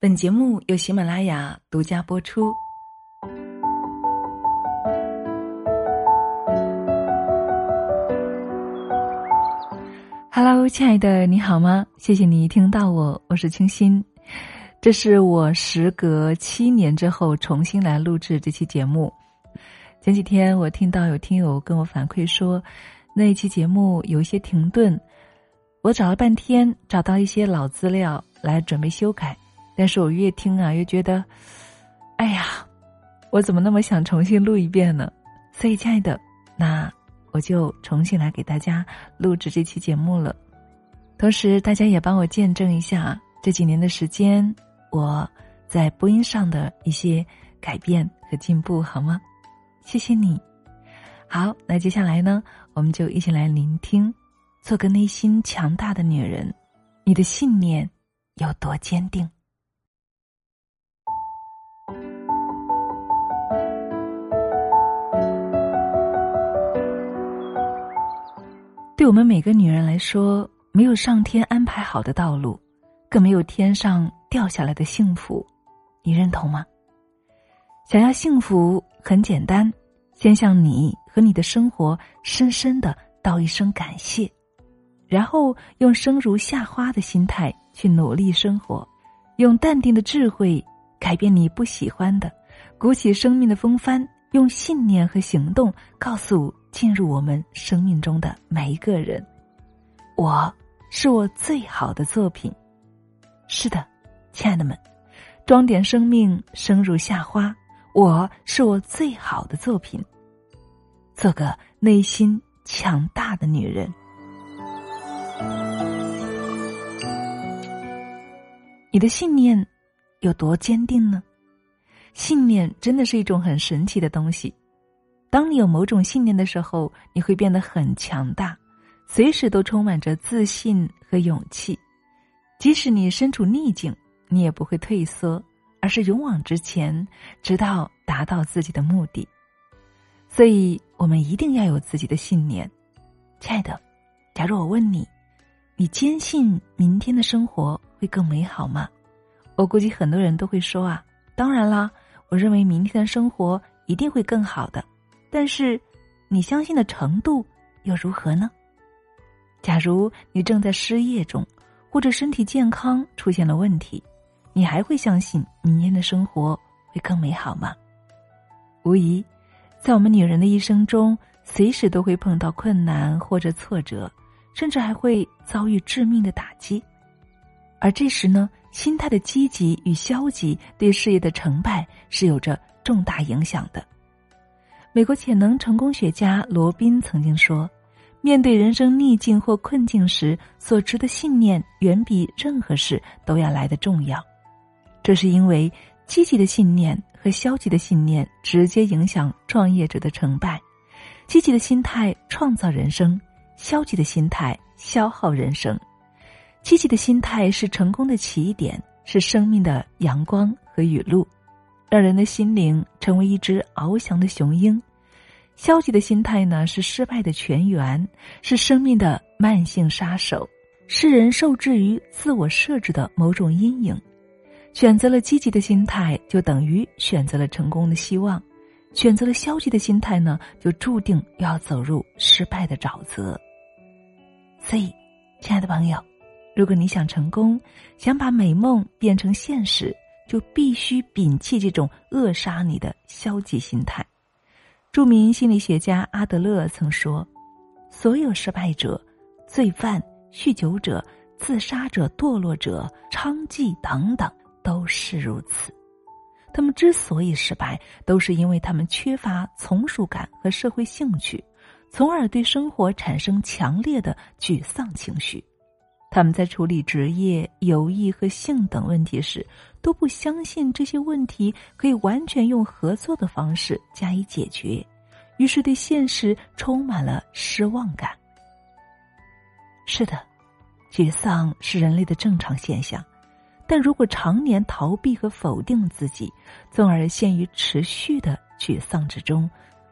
本节目由喜马拉雅独家播出。Hello，亲爱的，你好吗？谢谢你听到我，我是清新。这是我时隔七年之后重新来录制这期节目。前几天我听到有听友跟我反馈说，那一期节目有一些停顿，我找了半天找到一些老资料来准备修改，但是我越听啊越觉得，哎呀，我怎么那么想重新录一遍呢？所以，亲爱的，那我就重新来给大家录制这期节目了。同时，大家也帮我见证一下这几年的时间。我在播音上的一些改变和进步，好吗？谢谢你。好，那接下来呢，我们就一起来聆听：做个内心强大的女人，你的信念有多坚定？对我们每个女人来说，没有上天安排好的道路。更没有天上掉下来的幸福，你认同吗？想要幸福很简单，先向你和你的生活深深的道一声感谢，然后用生如夏花的心态去努力生活，用淡定的智慧改变你不喜欢的，鼓起生命的风帆，用信念和行动告诉进入我们生命中的每一个人：我是我最好的作品。是的，亲爱的们，装点生命，生如夏花。我是我最好的作品。做个内心强大的女人。你的信念有多坚定呢？信念真的是一种很神奇的东西。当你有某种信念的时候，你会变得很强大，随时都充满着自信和勇气。即使你身处逆境，你也不会退缩，而是勇往直前，直到达到自己的目的。所以，我们一定要有自己的信念，亲爱的。假如我问你，你坚信明天的生活会更美好吗？我估计很多人都会说啊，当然啦，我认为明天的生活一定会更好的。但是，你相信的程度又如何呢？假如你正在失业中。或者身体健康出现了问题，你还会相信明天的生活会更美好吗？无疑，在我们女人的一生中，随时都会碰到困难或者挫折，甚至还会遭遇致命的打击。而这时呢，心态的积极与消极对事业的成败是有着重大影响的。美国潜能成功学家罗宾曾经说。面对人生逆境或困境时，所持的信念远比任何事都要来的重要。这是因为积极的信念和消极的信念直接影响创业者的成败。积极的心态创造人生，消极的心态消耗人生。积极的心态是成功的起点，是生命的阳光和雨露，让人的心灵成为一只翱翔的雄鹰。消极的心态呢，是失败的泉源，是生命的慢性杀手，是人受制于自我设置的某种阴影。选择了积极的心态，就等于选择了成功的希望；选择了消极的心态呢，就注定要走入失败的沼泽。所以，亲爱的朋友，如果你想成功，想把美梦变成现实，就必须摒弃这种扼杀你的消极心态。著名心理学家阿德勒曾说：“所有失败者、罪犯、酗酒者、自杀者、堕落者、娼妓等等，都是如此。他们之所以失败，都是因为他们缺乏从属感和社会兴趣，从而对生活产生强烈的沮丧情绪。他们在处理职业、友谊和性等问题时。”都不相信这些问题可以完全用合作的方式加以解决，于是对现实充满了失望感。是的，沮丧是人类的正常现象，但如果常年逃避和否定自己，从而陷于持续的沮丧之中，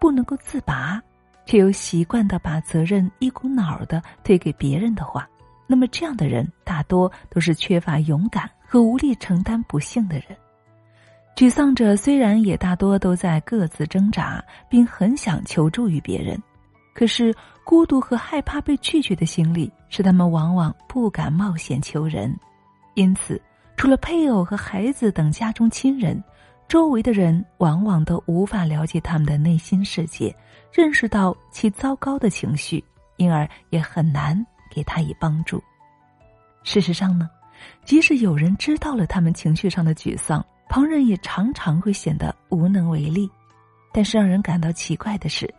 不能够自拔，却又习惯的把责任一股脑儿的推给别人的话，那么这样的人大多都是缺乏勇敢。和无力承担不幸的人。沮丧者虽然也大多都在各自挣扎，并很想求助于别人，可是孤独和害怕被拒绝的心理使他们往往不敢冒险求人。因此，除了配偶和孩子等家中亲人，周围的人往往都无法了解他们的内心世界，认识到其糟糕的情绪，因而也很难给他以帮助。事实上呢，即使有人知道了他们情绪上的沮丧，旁人也常常会显得无能为力。但是让人感到奇怪的是，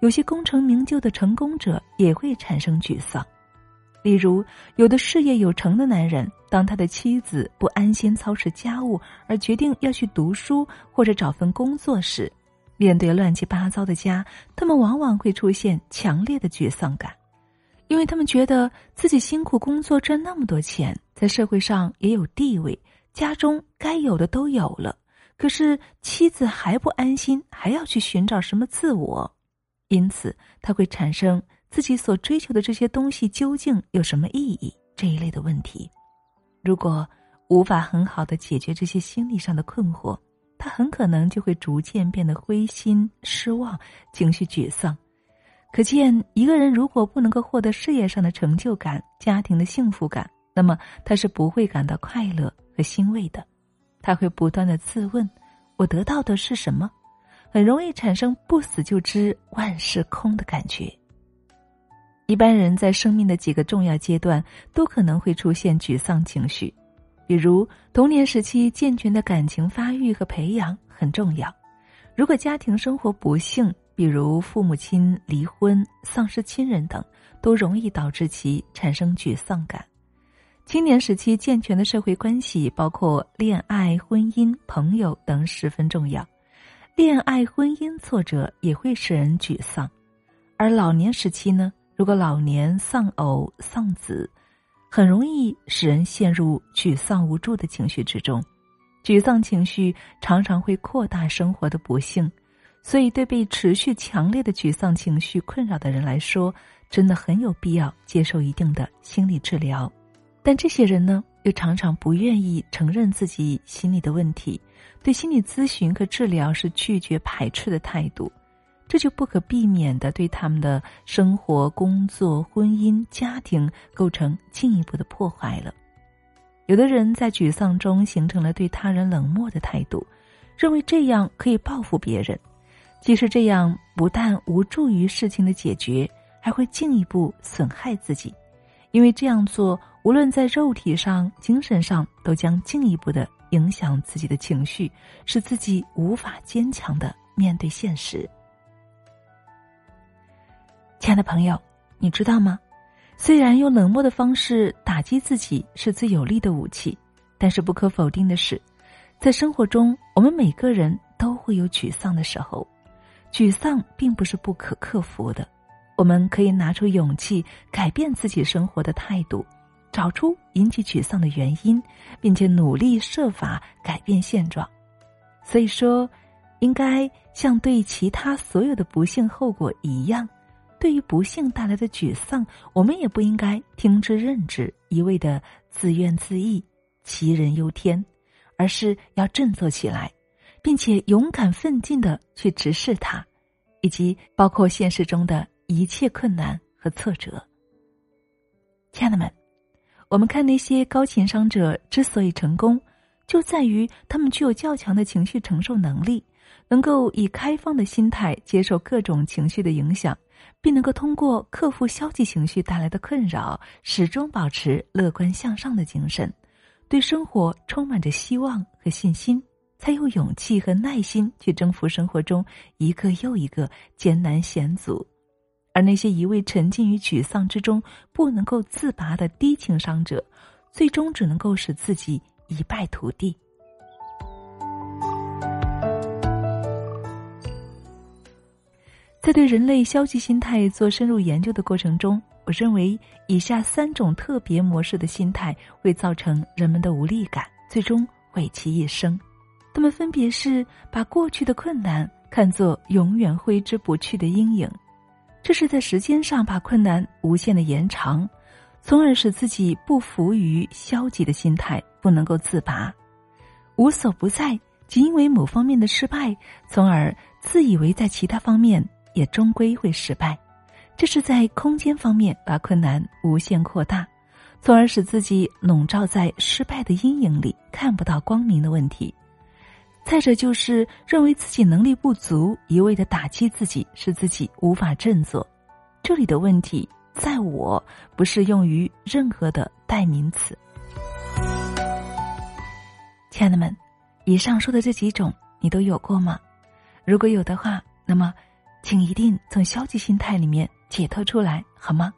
有些功成名就的成功者也会产生沮丧。例如，有的事业有成的男人，当他的妻子不安心操持家务，而决定要去读书或者找份工作时，面对乱七八糟的家，他们往往会出现强烈的沮丧感。因为他们觉得自己辛苦工作赚那么多钱，在社会上也有地位，家中该有的都有了，可是妻子还不安心，还要去寻找什么自我，因此他会产生自己所追求的这些东西究竟有什么意义这一类的问题。如果无法很好的解决这些心理上的困惑，他很可能就会逐渐变得灰心、失望、情绪沮丧。可见，一个人如果不能够获得事业上的成就感、家庭的幸福感，那么他是不会感到快乐和欣慰的。他会不断的自问：“我得到的是什么？”很容易产生“不死就知万事空”的感觉。一般人在生命的几个重要阶段都可能会出现沮丧情绪，比如童年时期健全的感情发育和培养很重要。如果家庭生活不幸，比如父母亲离婚、丧失亲人等，都容易导致其产生沮丧感。青年时期健全的社会关系，包括恋爱、婚姻、朋友等，十分重要。恋爱、婚姻挫折也会使人沮丧。而老年时期呢，如果老年丧偶、丧子，很容易使人陷入沮丧无助的情绪之中。沮丧情绪常常会扩大生活的不幸。所以，对被持续强烈的沮丧情绪困扰的人来说，真的很有必要接受一定的心理治疗。但这些人呢，又常常不愿意承认自己心理的问题，对心理咨询和治疗是拒绝排斥的态度，这就不可避免的对他们的生活、工作、婚姻、家庭构成进一步的破坏了。有的人在沮丧中形成了对他人冷漠的态度，认为这样可以报复别人。即使这样，不但无助于事情的解决，还会进一步损害自己，因为这样做无论在肉体上、精神上，都将进一步的影响自己的情绪，使自己无法坚强的面对现实。亲爱的朋友，你知道吗？虽然用冷漠的方式打击自己是最有力的武器，但是不可否定的是，在生活中，我们每个人都会有沮丧的时候。沮丧并不是不可克服的，我们可以拿出勇气改变自己生活的态度，找出引起沮丧的原因，并且努力设法改变现状。所以说，应该像对其他所有的不幸后果一样，对于不幸带来的沮丧，我们也不应该听之任之，一味的自怨自艾、杞人忧天，而是要振作起来。并且勇敢奋进的去直视它，以及包括现实中的一切困难和挫折。亲爱的们，我们看那些高情商者之所以成功，就在于他们具有较强的情绪承受能力，能够以开放的心态接受各种情绪的影响，并能够通过克服消极情绪带来的困扰，始终保持乐观向上的精神，对生活充满着希望和信心。才有勇气和耐心去征服生活中一个又一个艰难险阻，而那些一味沉浸于沮丧之中不能够自拔的低情商者，最终只能够使自己一败涂地。在对人类消极心态做深入研究的过程中，我认为以下三种特别模式的心态会造成人们的无力感，最终毁其一生。他们分别是把过去的困难看作永远挥之不去的阴影，这是在时间上把困难无限的延长，从而使自己不服于消极的心态，不能够自拔，无所不在，仅因为某方面的失败，从而自以为在其他方面也终归会失败。这是在空间方面把困难无限扩大，从而使自己笼罩在失败的阴影里，看不到光明的问题。再者就是认为自己能力不足，一味的打击自己，使自己无法振作。这里的问题在我，不适用于任何的代名词。亲爱的们，以上说的这几种你都有过吗？如果有的话，那么请一定从消极心态里面解脱出来，好吗？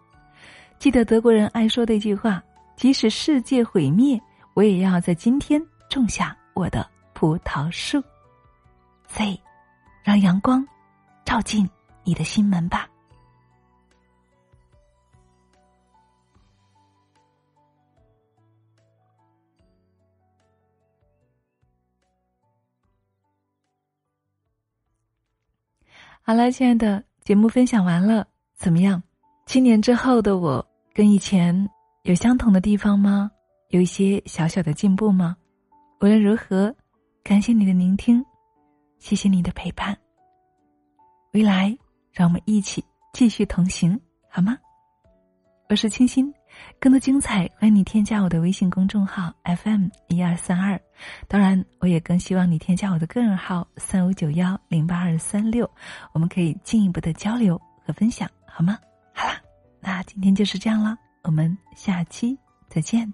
记得德国人爱说的一句话：“即使世界毁灭，我也要在今天种下我的。”葡萄树，Z，让阳光照进你的心门吧。好了，亲爱的，节目分享完了，怎么样？七年之后的我，跟以前有相同的地方吗？有一些小小的进步吗？无论如何。感谢你的聆听，谢谢你的陪伴。未来，让我们一起继续同行，好吗？我是清新，更多精彩，欢迎你添加我的微信公众号 FM 一二三二。当然，我也更希望你添加我的个人号三五九幺零八二三六，我们可以进一步的交流和分享，好吗？好啦，那今天就是这样了，我们下期再见。